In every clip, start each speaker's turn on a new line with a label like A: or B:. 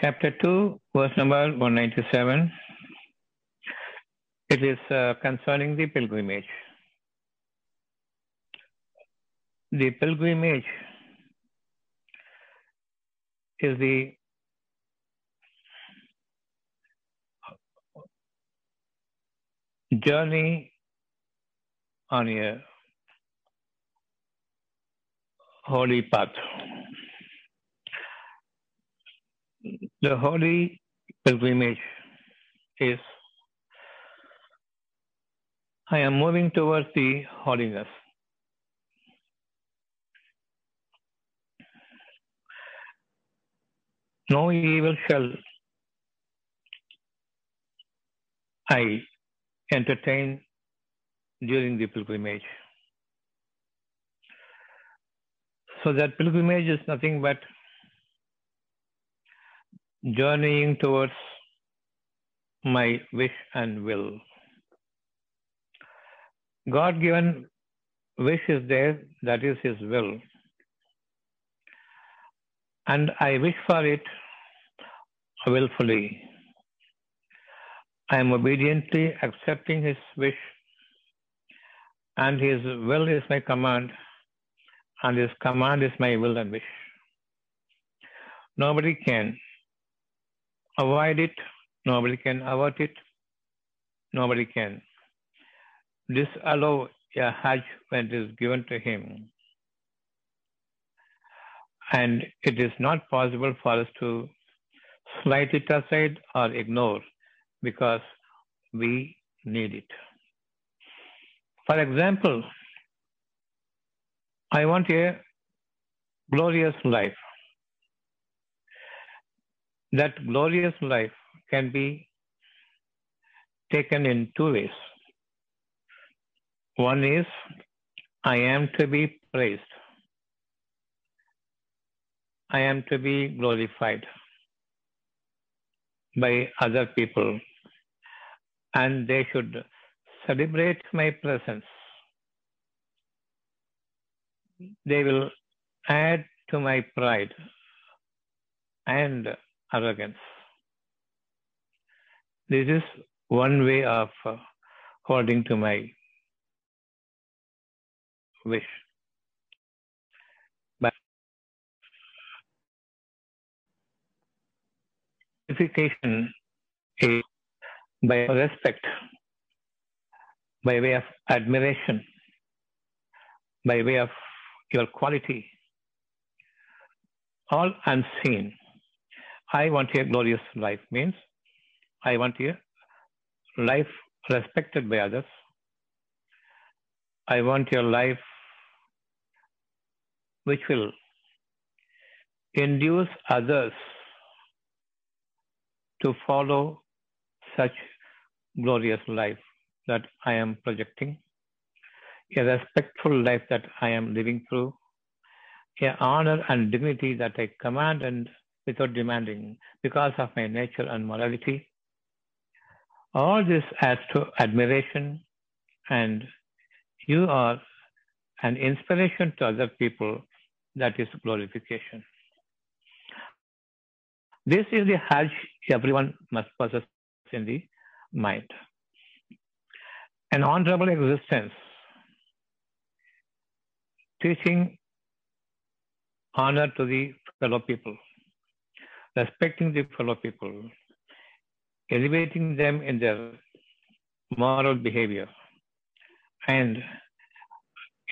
A: Chapter 2, verse number 197. It is uh, concerning the pilgrimage. The pilgrimage is the journey on a holy path. The holy pilgrimage is I am moving towards the holiness. No evil shall I entertain during the pilgrimage. So that pilgrimage is nothing but journeying towards my wish and will. God given wish is there, that is His will. And I wish for it willfully. I am obediently accepting His wish, and His will is my command, and His command is my will and wish. Nobody can avoid it, nobody can avert it, nobody can disallow a Hajj when it is given to him. And it is not possible for us to slide it aside or ignore because we need it. For example, I want a glorious life that glorious life can be taken in two ways. One is, I am to be praised. I am to be glorified by other people, and they should celebrate my presence. They will add to my pride and arrogance. This is one way of uh, holding to my wish. Purification is by respect, by way of admiration, by way of your quality, all unseen. I want a glorious life means I want a life respected by others. I want a life which will induce others to follow such glorious life that I am projecting, a respectful life that I am living through, a honor and dignity that I command and without demanding because of my nature and morality. All this adds to admiration, and you are an inspiration to other people. That is glorification. This is the Hajj everyone must possess in the mind. An honorable existence, teaching honor to the fellow people respecting the fellow people, elevating them in their moral behavior, and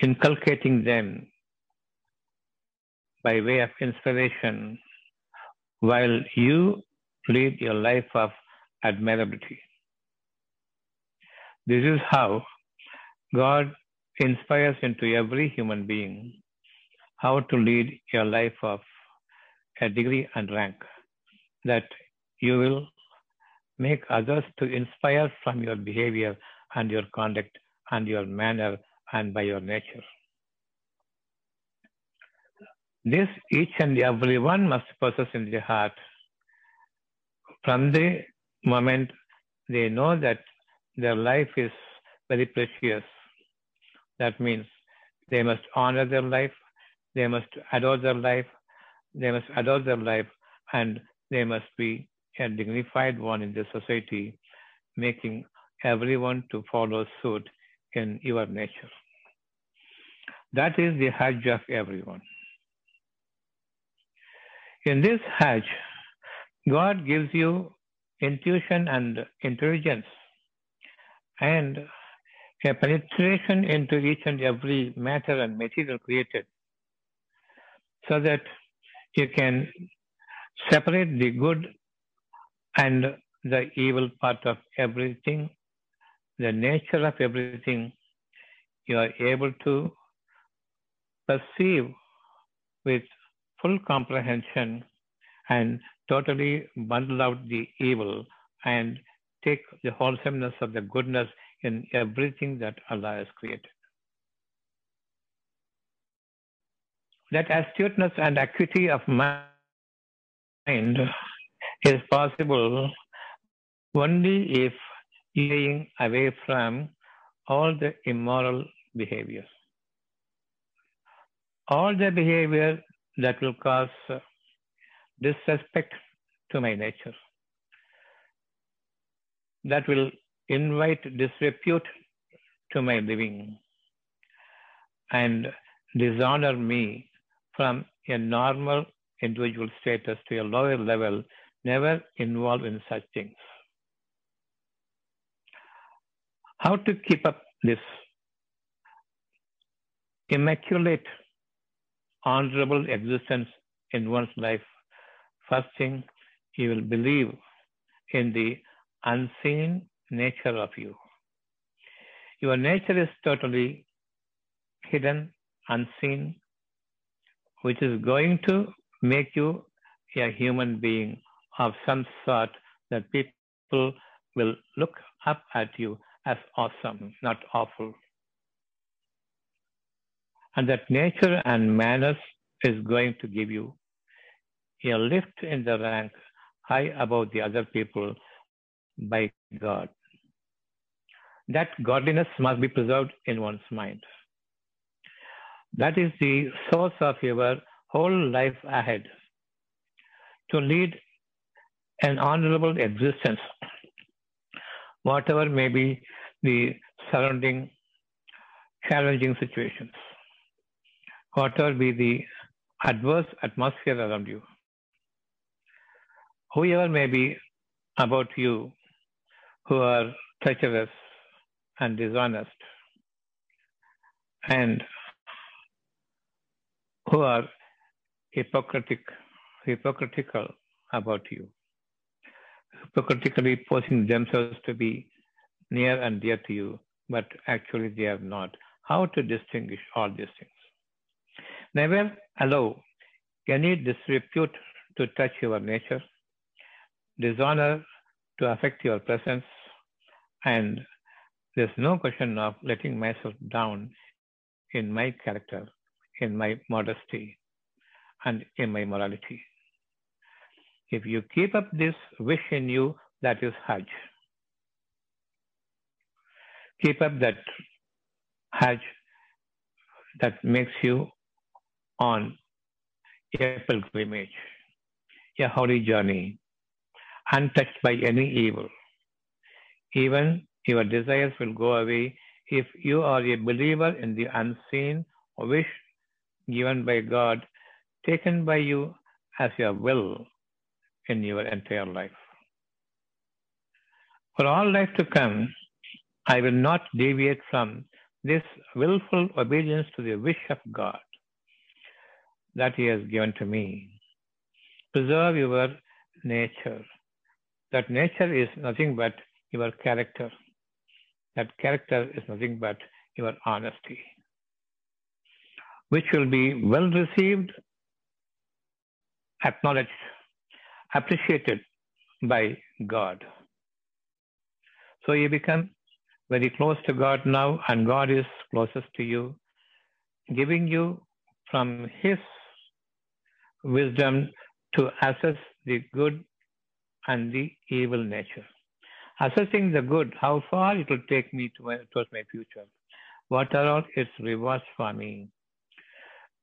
A: inculcating them by way of inspiration while you lead your life of admirability. This is how God inspires into every human being how to lead your life of a degree and rank that you will make others to inspire from your behavior and your conduct and your manner and by your nature. This each and every one must possess in their heart. From the moment they know that their life is very precious, that means they must honor their life, they must adore their life, they must adore their life and they must be a dignified one in the society, making everyone to follow suit in your nature. That is the Hajj of everyone. In this Hajj, God gives you intuition and intelligence and a penetration into each and every matter and material created so that you can separate the good and the evil part of everything, the nature of everything. You are able to perceive with full comprehension and totally bundle out the evil and take the wholesomeness of the goodness in everything that Allah has created. That astuteness and acuity of mind is possible only if staying away from all the immoral behaviors. All the behavior that will cause disrespect to my nature, that will invite disrepute to my living and dishonor me from a normal individual status to a lower level, never involved in such things. How to keep up this immaculate, honorable existence in one's life? First thing, you will believe in the unseen nature of you. Your nature is totally hidden, unseen, which is going to make you a human being of some sort that people will look up at you as awesome, not awful. And that nature and manners is going to give you a lift in the rank high above the other people by God. That godliness must be preserved in one's mind. That is the source of your whole life ahead. To lead an honorable existence, whatever may be the surrounding challenging situations, whatever be the adverse atmosphere around you, whoever may be about you who are treacherous and dishonest and who are hypocritic, hypocritical about you, hypocritically posing themselves to be near and dear to you, but actually they are not. How to distinguish all these things? Never allow any disrepute to touch your nature, dishonor to affect your presence, and there's no question of letting myself down in my character, in my modesty, and immorality. If you keep up this wish in you, that is Hajj. Keep up that Hajj that makes you on a pilgrimage, a holy journey, untouched by any evil. Even your desires will go away if you are a believer in the unseen wish given by God, taken by you as your will in your entire life. For all life to come, I will not deviate from this willful obedience to the wish of God that He has given to me. Preserve your nature. That nature is nothing but your character. That character is nothing but your honesty, which will be well received, acknowledged, appreciated by God. So you become very close to God now, and God is closest to you, giving you from His wisdom to assess the good and the evil nature. Assessing the good, how far it will take me towards my future. What are all its rewards for me?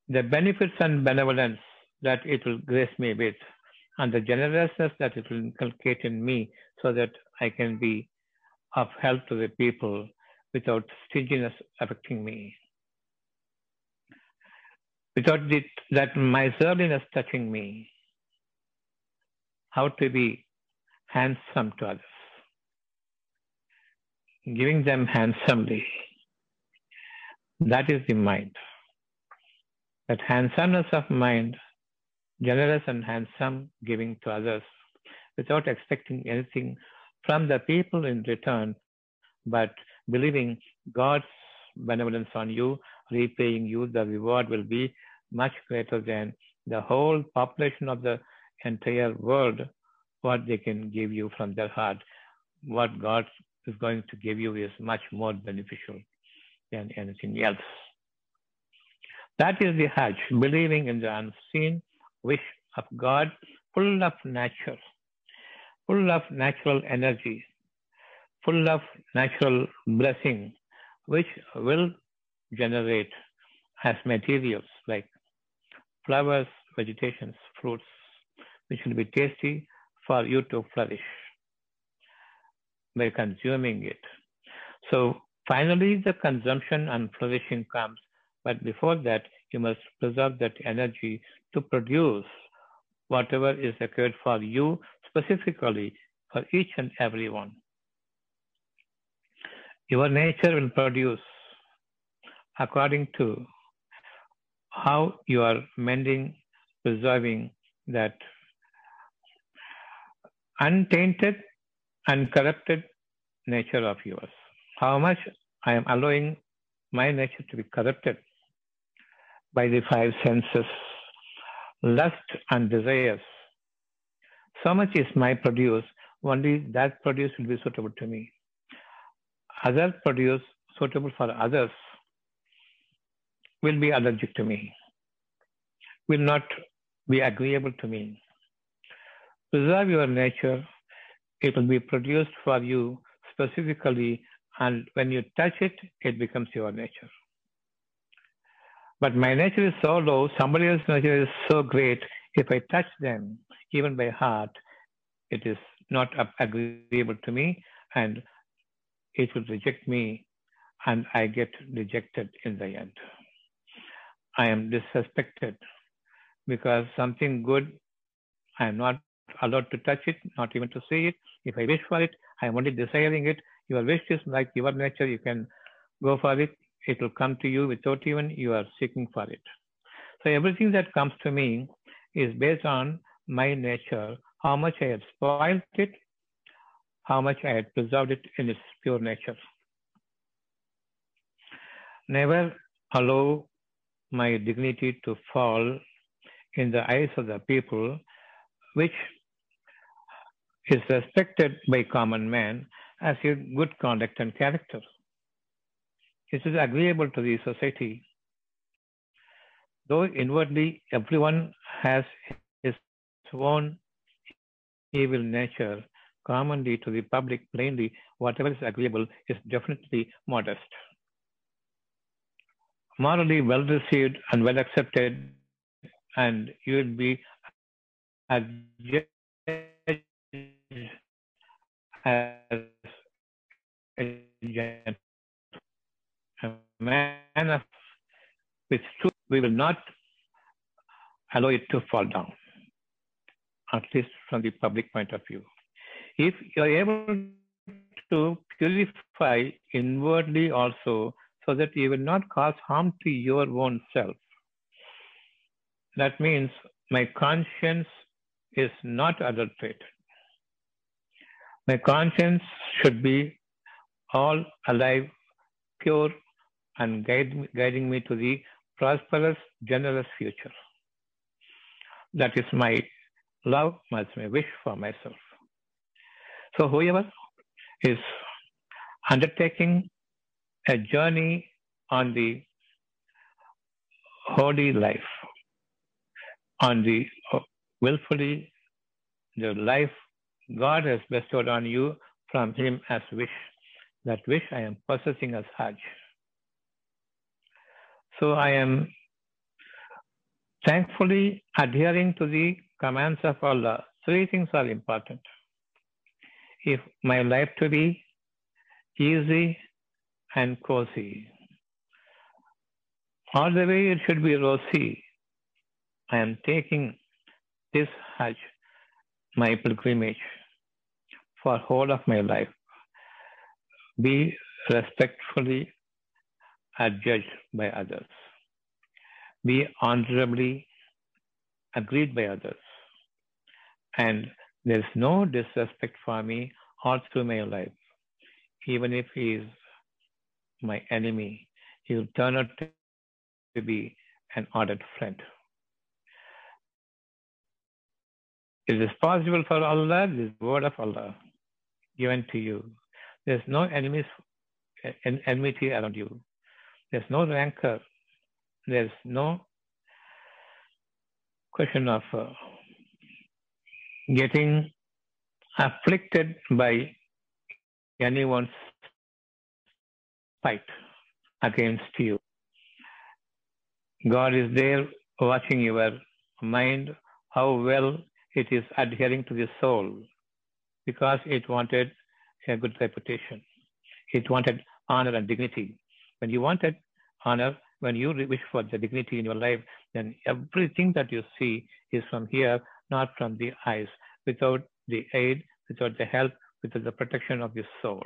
A: The benefits and benevolence that it will grace me with, and the generousness that it will inculcate in me so that I can be of help to the people without stinginess affecting me. Without it, that miserliness touching me. How to be handsome to others. Giving them handsomely. That is the mind. That handsomeness of mind, generous and handsome giving to others without expecting anything from the people in return, but believing God's benevolence on you, repaying you, the reward will be much greater than the whole population of the entire world, what they can give you from their heart. What God is going to give you is much more beneficial than anything else. That is the Hajj, believing in the unseen wish of God, full of nature, full of natural energy, full of natural blessing, which will generate as materials like flowers, vegetations, fruits, which will be tasty for you to flourish by consuming it. So finally, the consumption and flourishing comes, but before that, you must preserve that energy to produce whatever is required for you specifically for each and every one. Your nature will produce according to how you are mending, preserving that untainted, uncorrupted nature of yours. How much I am allowing my nature to be corrupted by the five senses, lust and desires. So much is my produce, only that produce will be suitable to me. Other produce suitable for others will be allergic to me, will not be agreeable to me. Preserve your nature, it will be produced for you specifically, and when you touch it, it becomes your nature. But my nature is so low, somebody else's nature is so great. If I touch them, even by heart, it is not agreeable to me and it will reject me and I get rejected in the end. I am disrespected because something good, I am not allowed to touch it, not even to see it. If I wish for it, I am only desiring it. Your wish is like your nature, you can go for it. It will come to you without even you are seeking for it. So everything that comes to me is based on my nature, how much I have spoiled it, how much I had preserved it in its pure nature. Never allow my dignity to fall in the eyes of the people, which is respected by common man as your good conduct and character. It is agreeable to the society. Though inwardly everyone has his own evil nature, commonly to the public plainly, whatever is agreeable is definitely modest. Morally well received and well accepted, and you will be adjudged as a man of with truth, we will not allow it to fall down, at least from the public point of view. If you are able to purify inwardly also, so that you will not cause harm to your own self, that means my conscience is not adulterated. My conscience should be all alive, pure, and guide, guiding me to the prosperous, generous future. That is my love, that's my wish for myself. So, whoever is undertaking a journey on the holy life, on the willfully the life God has bestowed on you from Him as wish. That wish I am possessing as Hajj. So I am thankfully adhering to the commands of Allah, three things are important. If my life to be easy and cozy, all the way it should be rosy. I am taking this Hajj, my pilgrimage, for whole of my life. Be respectfully adjudged by others. Be honorably agreed by others. And there is no disrespect for me all through my life. Even if he is my enemy, he will turn out to be an ardent friend. It is possible for Allah, this word of Allah given to you. There's no enemies, en- enmity around you. There's no rancor. There's no question of uh, getting afflicted by anyone's fight against you. God is there watching your mind, how well it is adhering to the soul, because it wanted a good reputation. It wanted honor and dignity. When you wanted honor, when you wish for the dignity in your life, then everything that you see is from here, not from the eyes, without the aid, without the help, without the protection of the soul.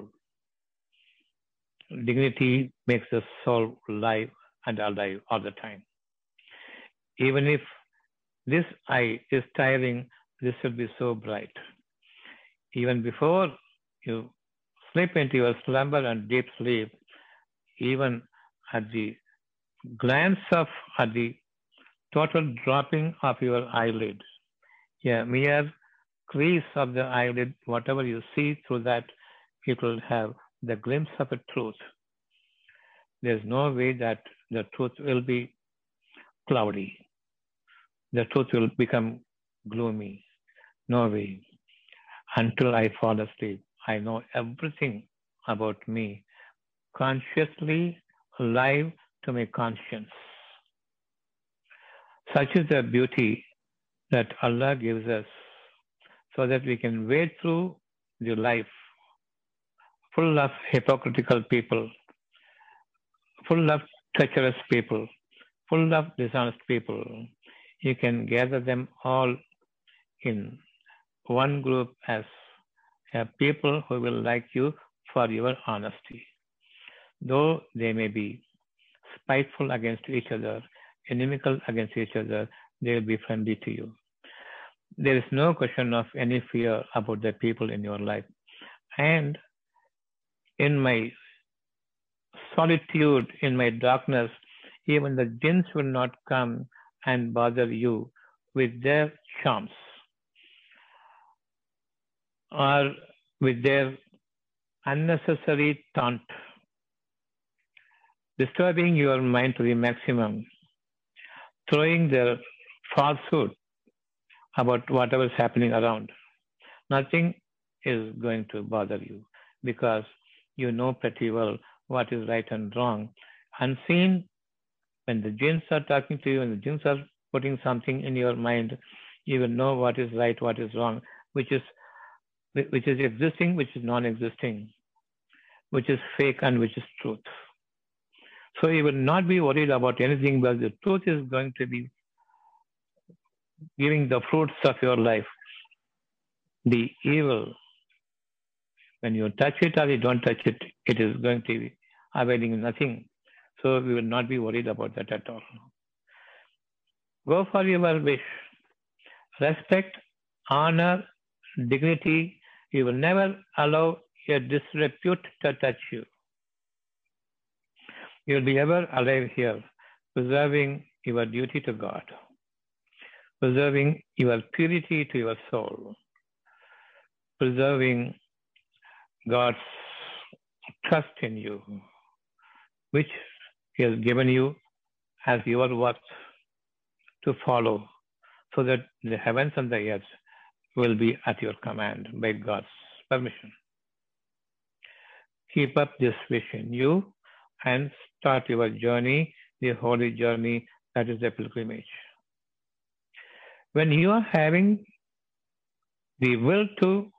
A: Dignity makes the soul live and alive all the time. Even if this eye is tiring, this will be so bright. Even before you slip into your slumber and deep sleep, even at the glance of at the total dropping of your eyelid, Yeah, mere crease of the eyelid, whatever you see through that, it will have the glimpse of a truth. There's no way that the truth will be cloudy. The truth will become gloomy. No way. Until I fall asleep, I know everything about me consciously alive to my conscience. Such is the beauty that Allah gives us so that we can wade through the life full of hypocritical people, full of treacherous people, full of dishonest people. You can gather them all in one group as a people who will like you for your honesty. Though they may be spiteful against each other, inimical against each other, they will be friendly to you. There is no question of any fear about the people in your life. And in my solitude, in my darkness, even the jinns will not come and bother you with their charms or with their unnecessary taunt, disturbing your mind to the maximum, throwing their falsehood about whatever is happening around. Nothing is going to bother you because you know pretty well what is right and wrong. Unseen, when the jinns are talking to you and the jinns are putting something in your mind, you will know what is right, what is wrong, which is which is existing, which is non-existing, which is fake and which is truth. So you will not be worried about anything, but the truth is going to be giving the fruits of your life. The evil, when you touch it or you don't touch it, it is going to be availing nothing. So we will not be worried about that at all. Go for your wish. Respect, honor, dignity. You will never allow a disrepute to touch you. You will be ever alive here, preserving your duty to God, preserving your purity to your soul, preserving God's trust in you, which He has given you as your work to follow, so that the heavens and the earth will be at your command by God's permission. Keep up this wish in you and start your journey, the holy journey that is the pilgrimage. when you are having the will to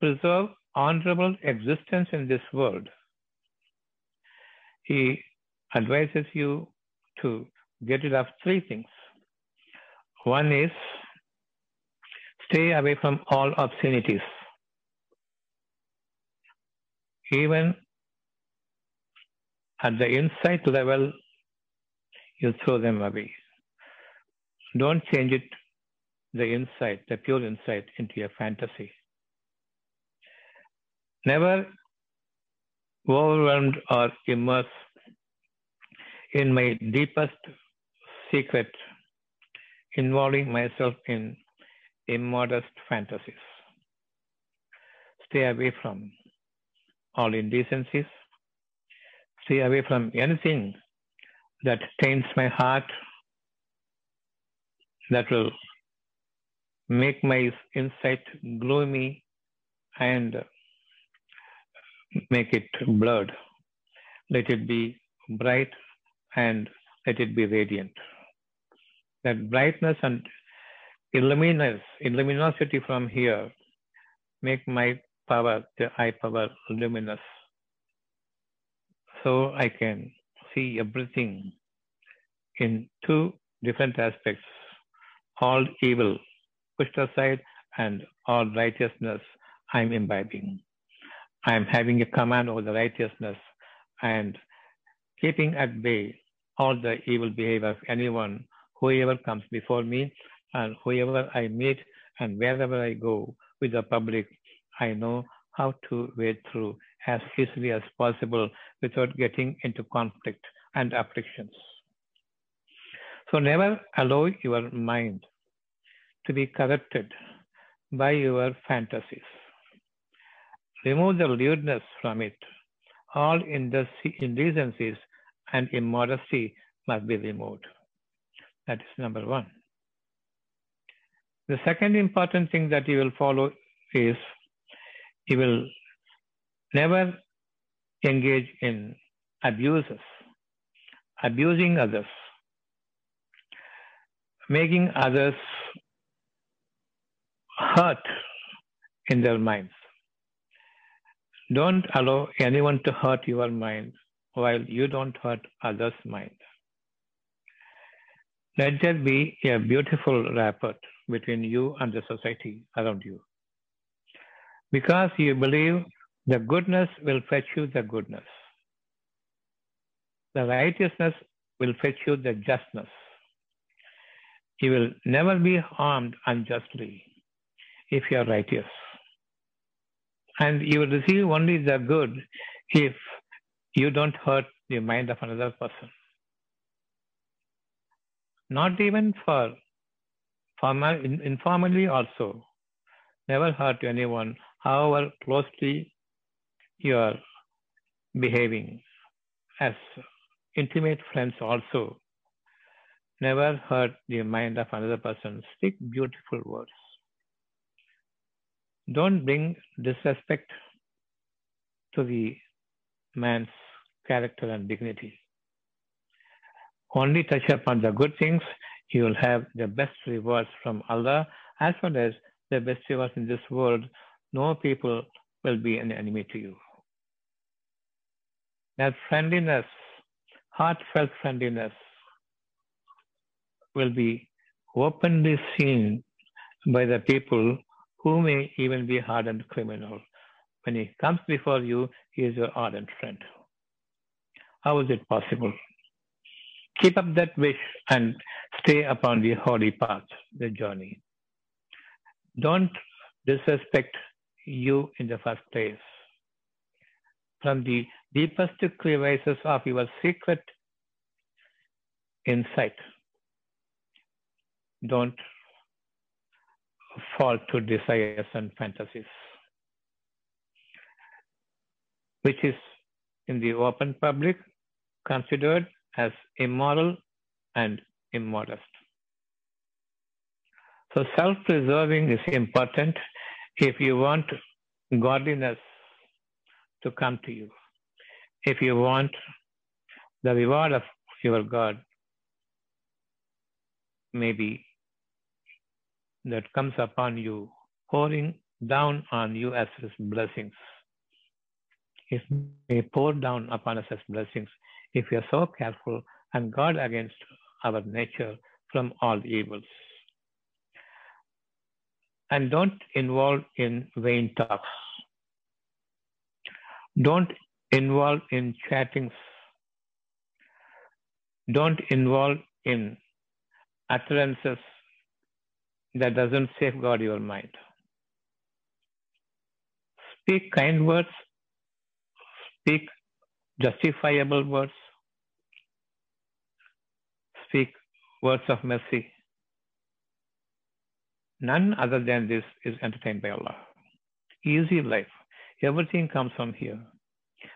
A: preserve honorable existence in this world, he advises you to get rid of three things. One is stay away from all obscenities. Even at the insight level, you throw them away. Don't change it, the insight, the pure insight, into a fantasy. Never overwhelmed or immersed in my deepest secret, involving myself in immodest fantasies. Stay away from all indecencies. Stay away from anything that taints my heart, that will make my insight gloomy and make it blurred. Let it be bright and let it be radiant. That brightness and illuminous, illuminosity from here make my power, the eye power, luminous. So I can see everything in two different aspects. All evil pushed aside and all righteousness I'm imbibing. I'm having a command over the righteousness and keeping at bay all the evil behavior of anyone, whoever comes before me and whoever I meet and wherever I go with the public, I know how to wade through as easily as possible without getting into conflict and afflictions. So never allow your mind to be corrupted by your fantasies. Remove the lewdness from it. All indecencies and immodesty must be removed. That is number one. The second important thing that you will follow is you will never engage in abuses, abusing others, making others hurt in their minds. Don't allow anyone to hurt your mind while you don't hurt others' mind. Let there be a beautiful rapport between you and the society around you. Because you believe the goodness will fetch you the goodness. The righteousness will fetch you the justness. You will never be harmed unjustly if you are righteous. And you will receive only the good if you don't hurt the mind of another person. Not even for formal, informally also. Never hurt anyone, however closely you are behaving. As intimate friends also. Never hurt the mind of another person. Speak beautiful words. Don't bring disrespect to the man's character and dignity. Only touch upon the good things, you will have the best rewards from Allah as well as the best rewards in this world. No people will be an enemy to you. That friendliness, heartfelt friendliness, will be openly seen by the people who may even be hardened criminal. When he comes before you, he is your ardent friend. How is it possible? Keep up that wish and stay upon the holy path, the journey. Don't disrespect you in the first place. From the deepest crevices of your secret insight, don't fall to desires and fantasies, which is in the open public considered as immoral and immodest. So self-preserving is important if you want godliness to come to you. If you want the reward of your God, maybe that comes upon you, pouring down on you as his blessings. It may pour down upon us as blessings if we are so careful and guard against our nature from all evils. And don't involve in vain talks. Don't involve in chattings. Don't involve in utterances that doesn't safeguard your mind. Speak kind words. Speak justifiable words. Speak words of mercy. None other than this is entertained by Allah. Easy life. Everything comes from here.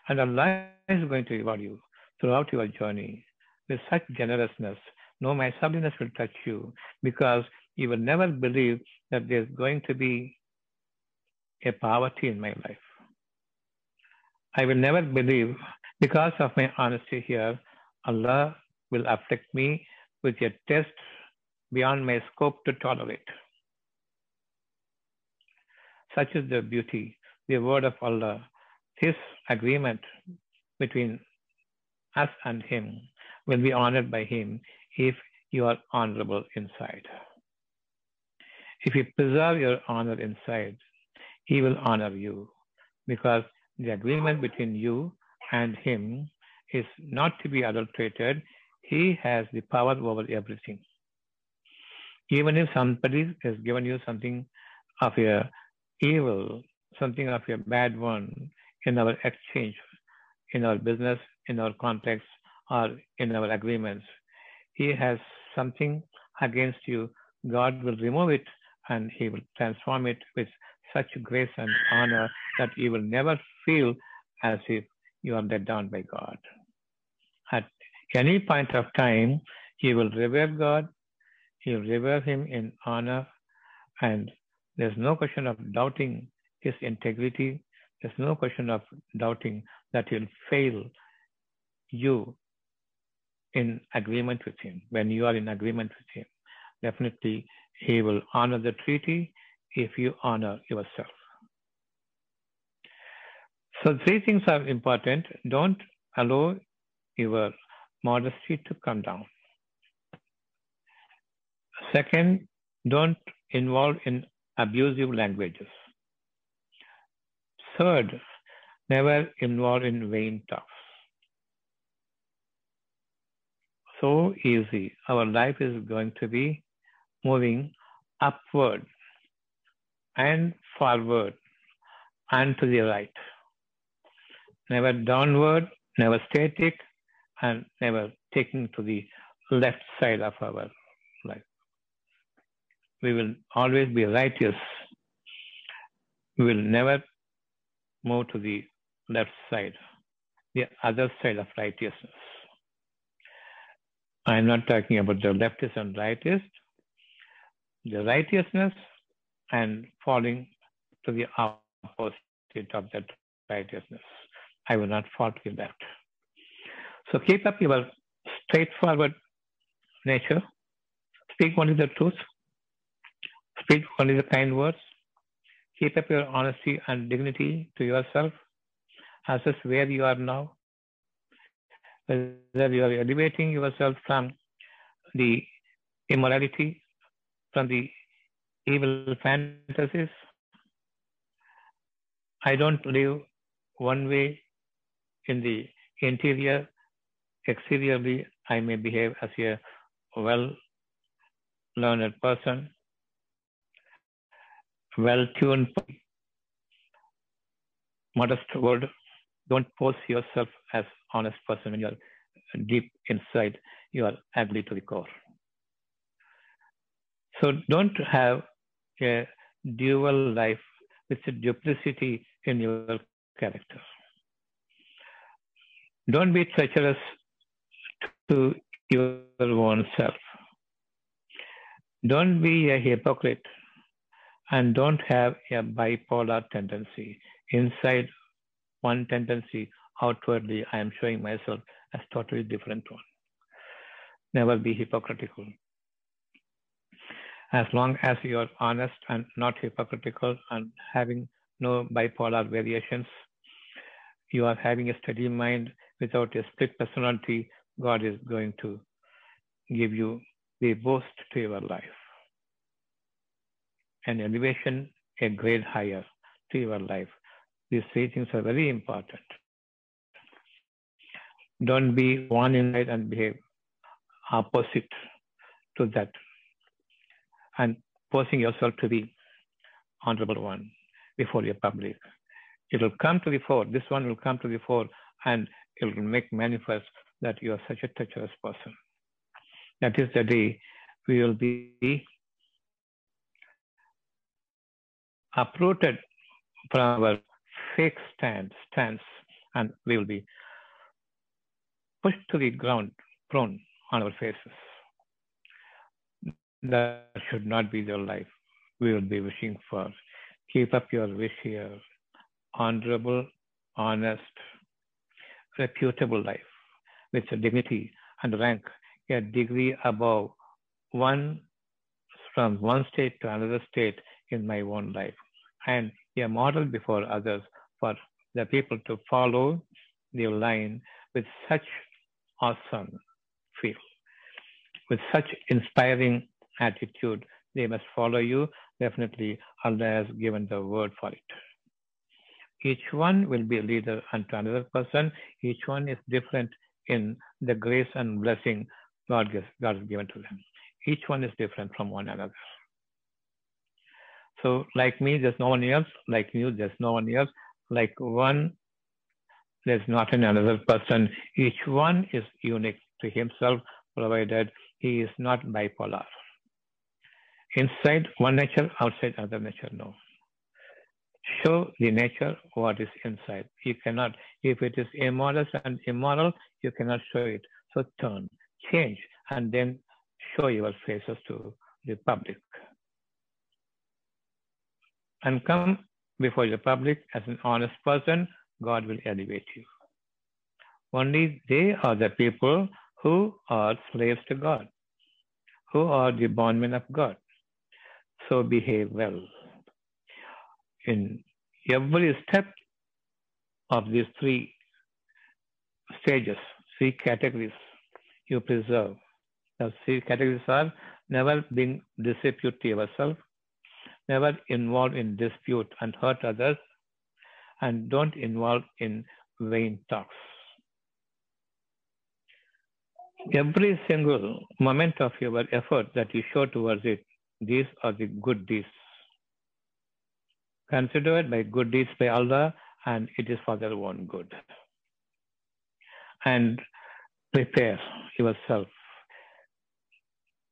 A: And Allah is going to reward you throughout your journey with such generousness. No, my subliminess will touch you because you will never believe that there's going to be a poverty in my life. I will never believe because of my honesty here, Allah will afflict me with a test beyond my scope to tolerate. Such is the beauty, the word of Allah, His agreement between us and Him will be honored by Him if you are honorable inside. If you preserve your honor inside, He will honor you because the agreement between you and Him is not to be adulterated. He has the power over everything. Even if somebody has given you something of a evil, something of a bad one in our exchange, in our business, in our contracts, or in our agreements, He has something against you. God will remove it and He will transform it with such grace and honor that you will never feel as if you are let down by God. At any point of time, He will revere God, He will revere Him in honor, and there's no question of doubting His integrity. There's no question of doubting that He'll fail you in agreement with Him. When you are in agreement with Him, definitely He will honor the treaty if you honor yourself. So, three things are important. Don't allow your modesty to come down. Second, don't involve in abusive languages. Third, never involve in vain talks. So easy. Our life is going to be moving upward and forward and to the right. Never downward, never static, and never taking to the left side of our life. We will always be righteous. We will never move to the left side, the other side of righteousness. I am not talking about the leftist and rightist, the righteousness and falling to the opposite of that righteousness. I will not fall to the left. So keep up your straightforward nature. Speak only the truth. Speak only the kind words. Keep up your honesty and dignity to yourself. Assess where you are now. Whether you are elevating yourself from the immorality, from the evil fantasies. I don't live one way in the interior. Exteriorly, I may behave as a well learned person, well tuned, modest word. Don't pose yourself as honest person when you're deep inside, you are ugly to the core. So don't have a dual life with a duplicity in your character. Don't be treacherous to your own self. Don't be a hypocrite and don't have a bipolar tendency. Inside one tendency, outwardly, I am showing myself as totally different one. Never be hypocritical. As long as you are honest and not hypocritical and having no bipolar variations, you are having a steady mind without a split personality, God is going to give you the boost to your life. An elevation, a grade higher to your life. These three things are very important. Don't be one inside and behave opposite to that. And posing yourself to be honorable one before your public. It will come to the fore. This one will come to the fore and it will make manifest that you are such a treacherous person. That is the day we will be uprooted from our fake stand, stance and we will be pushed to the ground, prone on our faces. That should not be your life. We will be wishing for. Keep up your wish here. Honorable, honest, reputable life with dignity and rank a degree above one from one state to another state in my own life and a model before others for the people to follow the line with such awesome feel. With such inspiring attitude, they must follow you. Definitely, Allah has given the word for it. Each one will be a leader unto another person. Each one is different in the grace and blessing God, has, God has given to them. Each one is different from one another. So, like me, there's no one else. Like you, there's no one else. Like one there's not another person. Each one is unique to himself, provided he is not bipolar. Inside one nature, outside other nature, no. Show the nature what is inside. You cannot, if it is immodest and immoral, you cannot show it. So turn, change, and then show your faces to the public. And come before the public as an honest person God will elevate you. Only they are the people who are slaves to God, who are the bondmen of God. So behave well. In every step of these three stages, three categories you preserve. The three categories are never being dispute to yourself, never involve in dispute and hurt others, and don't involve in vain talks. Every single moment of your effort that you show towards it, these are the good deeds. Consider it by good deeds by Allah, and it is for their own good. And prepare yourself.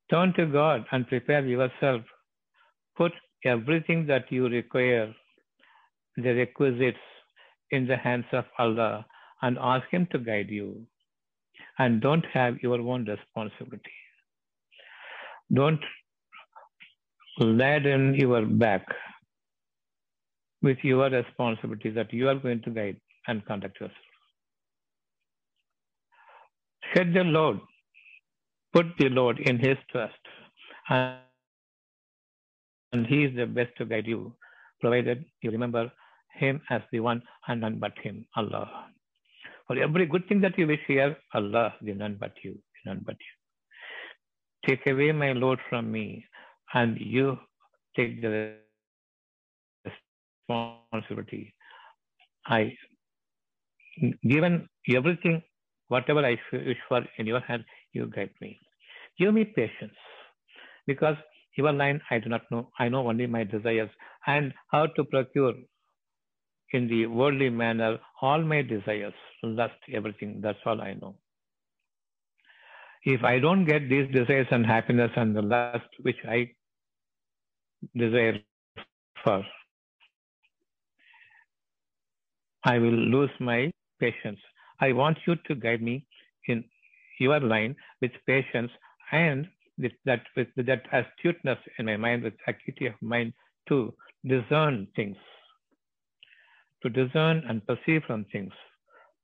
A: Turn to God and prepare yourself. Put everything that you require the requisites in the hands of Allah and ask Him to guide you. And don't have your own responsibility. Don't laden your back with your responsibility that you are going to guide and conduct yourself. Set the Lord, put the Lord in His trust, and He is the best to guide you, provided you remember him as the one and none but Him, Allah. For every good thing that you wish here, Allah, the none but you, none but you. Take away my Lord from me, and you take the responsibility. I given everything, whatever I wish for in your hand, you guide me. Give me patience, because your line I do not know. I know only my desires and how to procure in the worldly manner all my desires, lust, everything. That's all I know. If I don't get these desires and happiness and the lust which I desire for, I will lose my patience. I want you to guide me in your line with patience and with that with that astuteness in my mind, with acuity of mind to discern things to discern and perceive from things,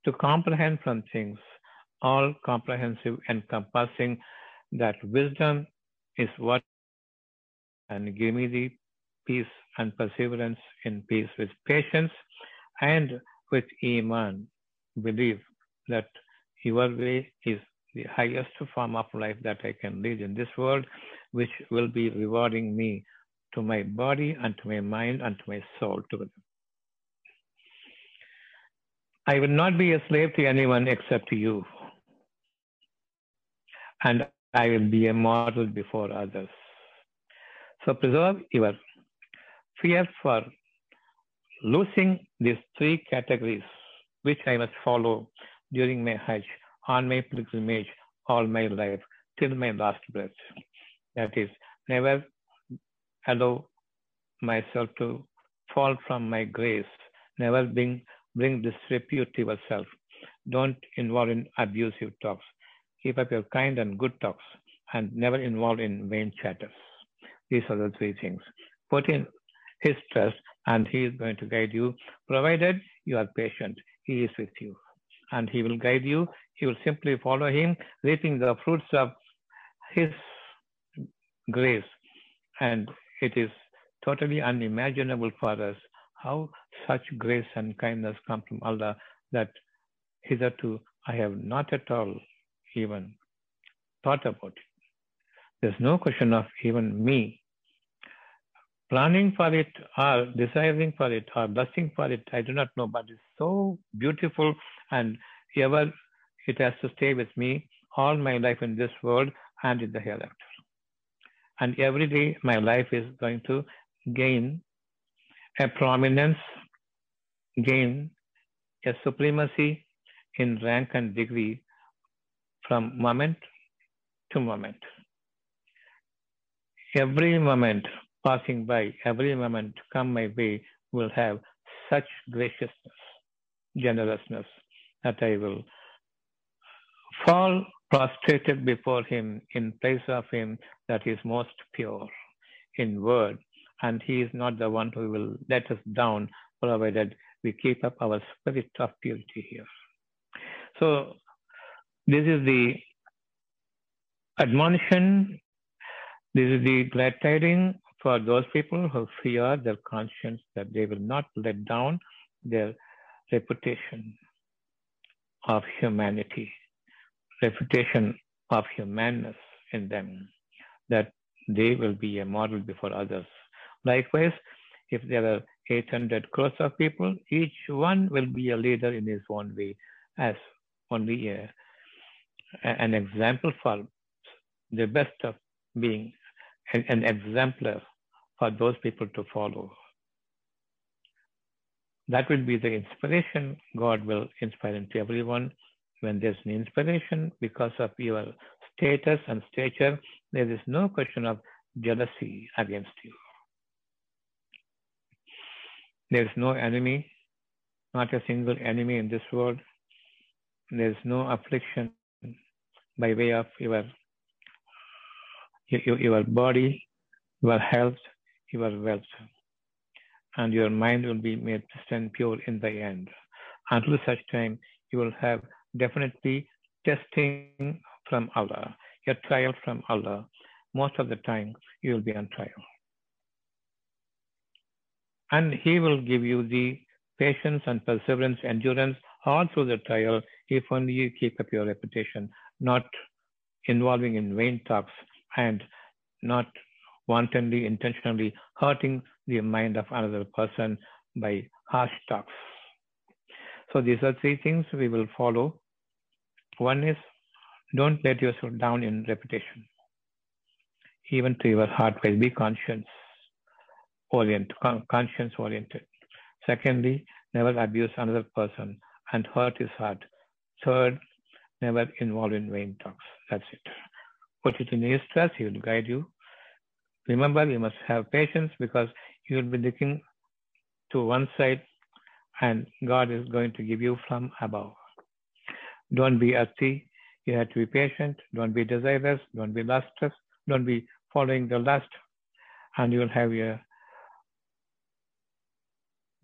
A: to comprehend from things, all comprehensive encompassing that wisdom is what and give me the peace and perseverance in peace with patience and with Iman. Believe that your way is the highest form of life that I can lead in this world, which will be rewarding me to my body and to my mind and to my soul together. I will not be a slave to anyone except to you. And I will be a model before others. So preserve your fear for losing these three categories, which I must follow during my Hajj, on my pilgrimage, all my life, till my last breath. That is, never allow myself to fall from my grace, never bring, bring disrepute to yourself. Don't involve in abusive talks. Keep up your kind and good talks and never involve in vain chatters. These are the three things. Put in his trust and he is going to guide you, provided you are patient. He is with you and he will guide you. You will simply follow him, reaping the fruits of his grace. And it is totally unimaginable for us how such grace and kindness come from Allah that hitherto I have not at all even thought about it. There's no question of even me planning for it or desiring for it or blessing for it. I do not know, but it's so beautiful and ever it has to stay with me all my life in this world and in the hereafter. And every day my life is going to gain a prominence, gain a supremacy in rank and degree from moment to moment. Every moment passing by, every moment come my way will have such graciousness, generousness that I will fall prostrated before him in place of him that is most pure in word, and he is not the one who will let us down, provided we keep up our spirit of purity here. So this is the admonition, this is the glad tidings for those people who fear their conscience that they will not let down their reputation of humanity, reputation of humanness in them, that they will be a model before others. Likewise, if there are 800 crores of people, each one will be a leader in his own way, as only a an example for the best of being an exemplar for those people to follow. That will be the inspiration God will inspire into everyone. When there's an inspiration because of your status and stature, there is no question of jealousy against you. There is no enemy, not a single enemy in this world. There is no affliction by way of your, your, your body, your health, your wealth. And your mind will be made to stand pure in the end. Until such time, you will have definitely testing from Allah, your trial from Allah. Most of the time, you will be on trial. And He will give you the patience and perseverance, endurance all through the trial if only you keep up your reputation not involving in vain talks and not wantonly, intentionally hurting the mind of another person by harsh talks. So these are three things we will follow. One is don't let yourself down in reputation. Even to your heart will be conscience oriented, conscience oriented. Secondly, never abuse another person and hurt his heart. Third, never involve in vain talks. That's it. Put it in his trust, he will guide you. Remember, we must have patience because you will be looking to one side and God is going to give you from above. Don't be earthy. You have to be patient. Don't be desirous. Don't be lustrous. Don't be following the lust. And you will have a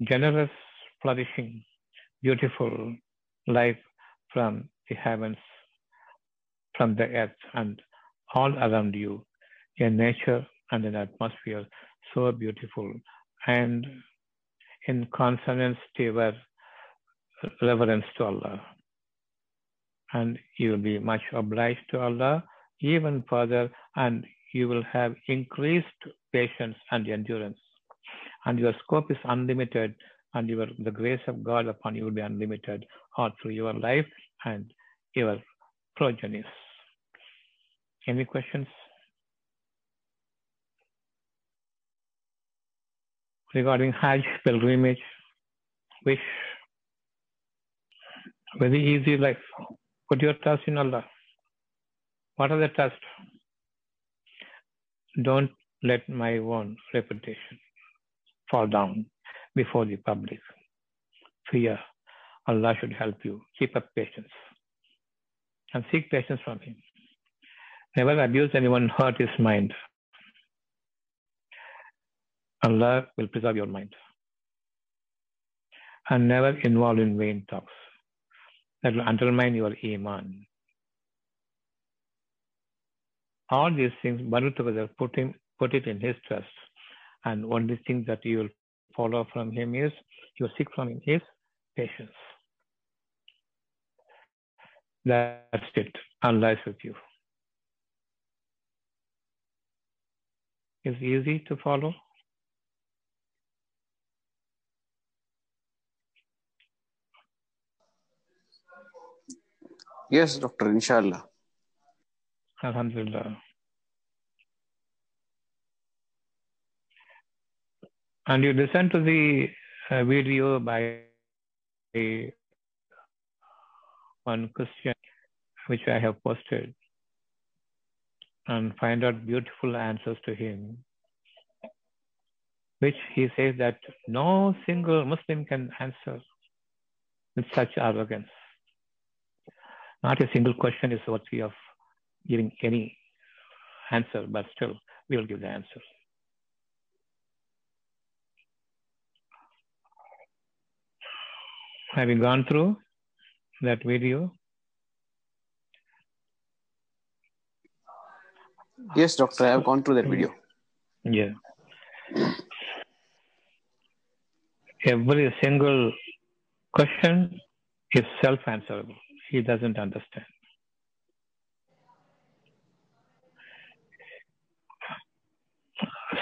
A: generous, flourishing, beautiful life from the heavens, from the earth, and all around you. A nature and an atmosphere so beautiful and in consonance to your reverence to Allah. And you will be much obliged to Allah even further, and you will have increased patience and endurance. And your scope is unlimited, and your the grace of God upon you will be unlimited all through your life and your progenies. Any questions? Regarding Hajj pilgrimage, wish very easy life. Put your trust in Allah. What are the trust? Don't let my own reputation fall down before the public. Fear. Allah should help you. Keep up patience. And seek patience from Him. Never abuse anyone, hurt his mind. Allah will preserve your mind. And never involve in vain talks. That will undermine your iman. All these things bundle together, put him put it in his trust. And only thing that you will follow from him is you seek from him is patience. That's it. Allah is with you. is easy to follow.
B: Yes, Doctor, inshallah.
A: Alhamdulillah. And you listen to the uh, video by one Christian, which I have posted and find out beautiful answers to him, which he says that no single Muslim can answer with such arrogance. Not a single question is worthy of giving any answer, but still we will give the answer. Have you gone through that video?
B: Yes, doctor, I have gone through that video.
A: Yeah. Every single question is self answerable. He doesn't understand.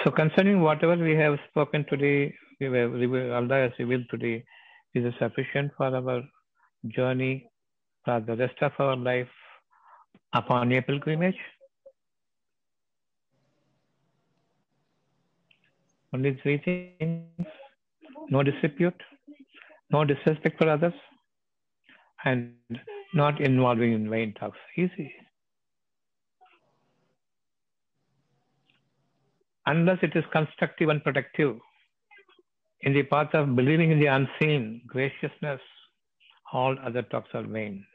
A: So, concerning whatever we have spoken today, we have Allah has revealed today, is sufficient for our journey for the rest of our life upon a pilgrimage? Only three things no dispute, no disrespect for others, and not involving in vain talks. Easy. Unless it is constructive and protective, in the path of believing in the unseen, graciousness, all other talks are vain.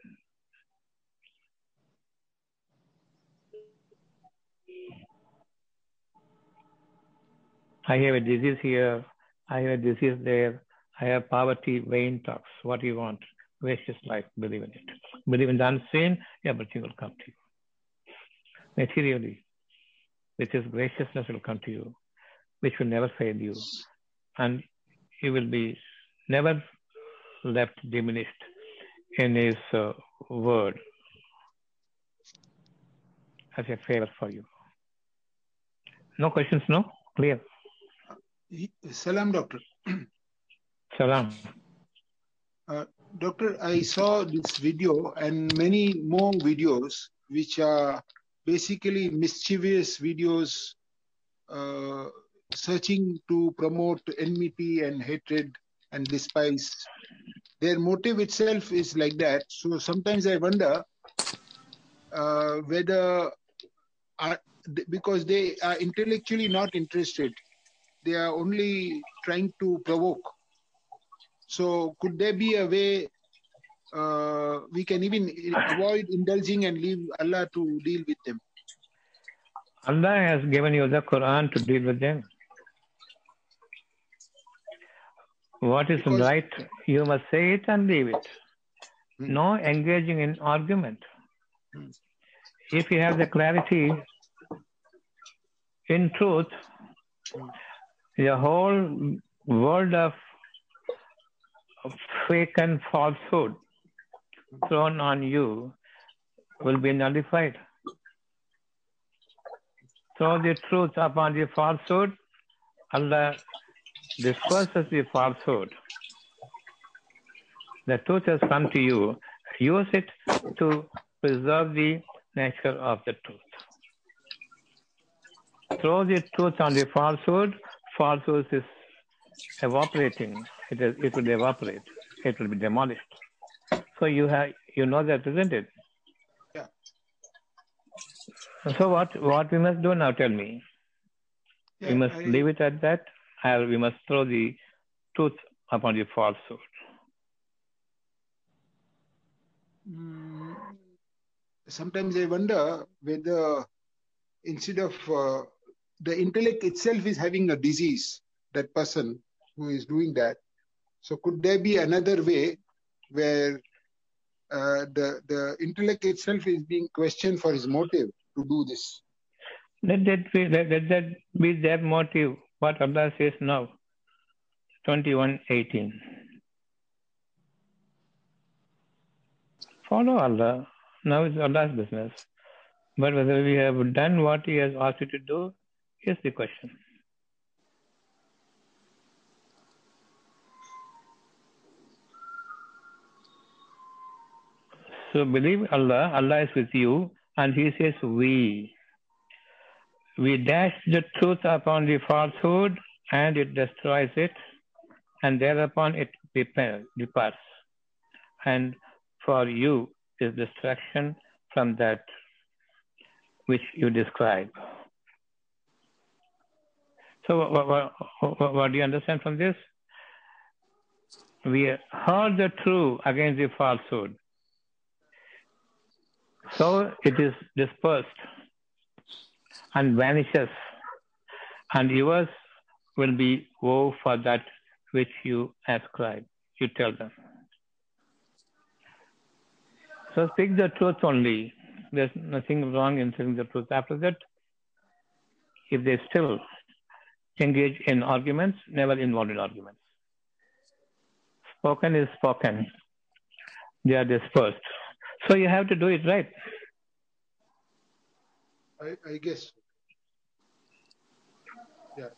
A: I have a disease here, I have a disease there, I have poverty, vain talks. What do you want? Gracious life, believe in it. Believe in the unseen, everything will come to you. Materially, which is graciousness will come to you, which will never fail you. And you will be never left diminished in his uh, word as a favor for you. No questions, no? Clear.
C: Salam, doctor.
A: Salam.
C: Uh, doctor, I saw this video and many more videos which are basically mischievous videos uh, searching to promote enmity and hatred and despise. Their motive itself is like that. So sometimes I wonder uh, whether, uh, because they are intellectually not interested they are only trying to provoke. So, could there be a way uh, we can even avoid indulging and leave Allah to deal with them?
A: Allah has given you the Quran to deal with them. What is because, right, you must say it and leave it. Hmm. No engaging in argument. Hmm. If you have the clarity, In truth, the whole world of fake and falsehood thrown on you will be nullified. Throw the truth upon the falsehood, Allah disperses the falsehood. The truth has come to you. Use it to preserve the nature of the truth. Throw the truth on the falsehood, falsehood is evaporating. It, is, it will evaporate. It will be demolished. So you have you know that, isn't it?
C: Yeah.
A: So what what we must do now? Tell me.
C: Yeah,
A: we must
C: I-
A: leave it at that, or we must throw the truth upon the falsehood.
C: Mm, sometimes I wonder whether instead of uh, the intellect itself is having a disease, that person who is doing that. So could there be another way where uh, the the intellect itself is being questioned for his motive to do this?
A: Let that be let, let that be their motive. What Allah says now. Twenty-one eighteen. Follow Allah. Now it's Allah's business. But whether we have done what He has asked you to do is the question. So believe Allah, Allah is with you, and He says, We. We dash the truth upon the falsehood, and it destroys it, and thereupon it departs. And for you is destruction from that which you describe. So, what, what, what do you understand from this? We heard the truth against the falsehood. So it is dispersed and vanishes, and yours will be woe for that which you ascribe. You tell them. So speak the truth only. There's nothing wrong in saying the truth. After that, if they still engage in arguments, never involved in arguments. Spoken is spoken. They are dispersed. So you have to do it right.
C: I, I guess. Yeah.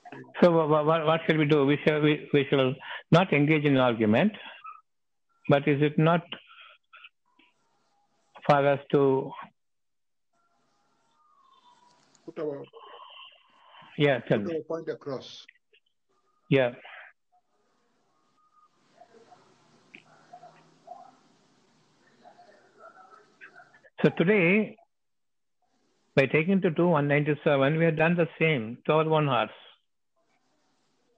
A: So what, what, what shall we do? We shall we, we shall not engage in argument, but is it not for us to
C: Put our,
A: yeah tell
C: put
A: me
C: our point across.
A: yeah so today by taking to 2 197 we have done the same toward one horse.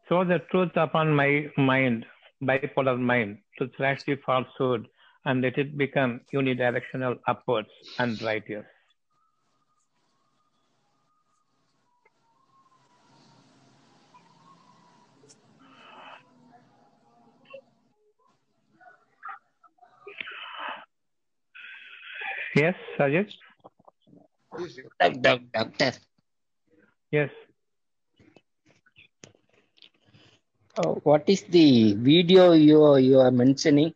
A: Throw the truth upon my mind bipolar mind to thrash the falsehood and let it become unidirectional upwards and righteous yes Sajid?
C: Yes, sir.
D: Doc- doc- Doctor,
A: yes
D: uh, what is the video you are, you are mentioning?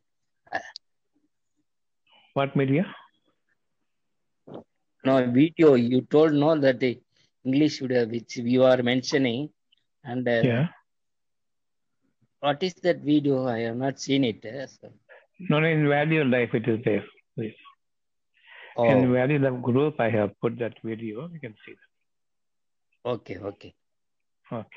A: what media
D: No, video you told no that the English video which you are mentioning, and uh,
A: yeah
D: what is that video? I have not seen it. uh, so-
A: No, no, in value life it is there. Please.
D: Oh,
A: value life group, I have put that video. You can see that.
D: okay, okay.
A: Okay.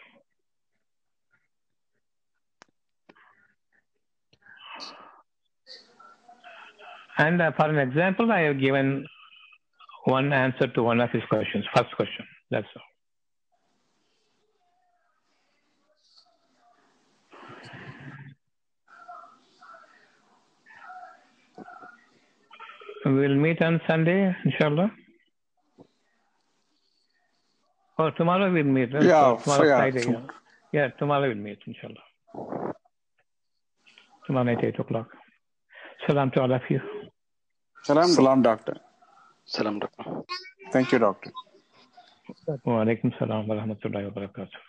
A: And uh, for an example, I have given one answer to one of his questions. First question. That's all. We'll meet on Sunday, inshallah. Oh, tomorrow we'll meet. right?
B: Yeah,
A: tomorrow
B: yeah,
A: Friday.
B: tom-
A: Yeah. yeah, tomorrow we'll meet, inshallah. Tomorrow night, 8 o'clock. Salam to all of you.
B: Salam,
E: Salam, doctor.
B: Thank you, doctor.
A: Wa alaikum salam wa rahmatullahi wa barakatuh.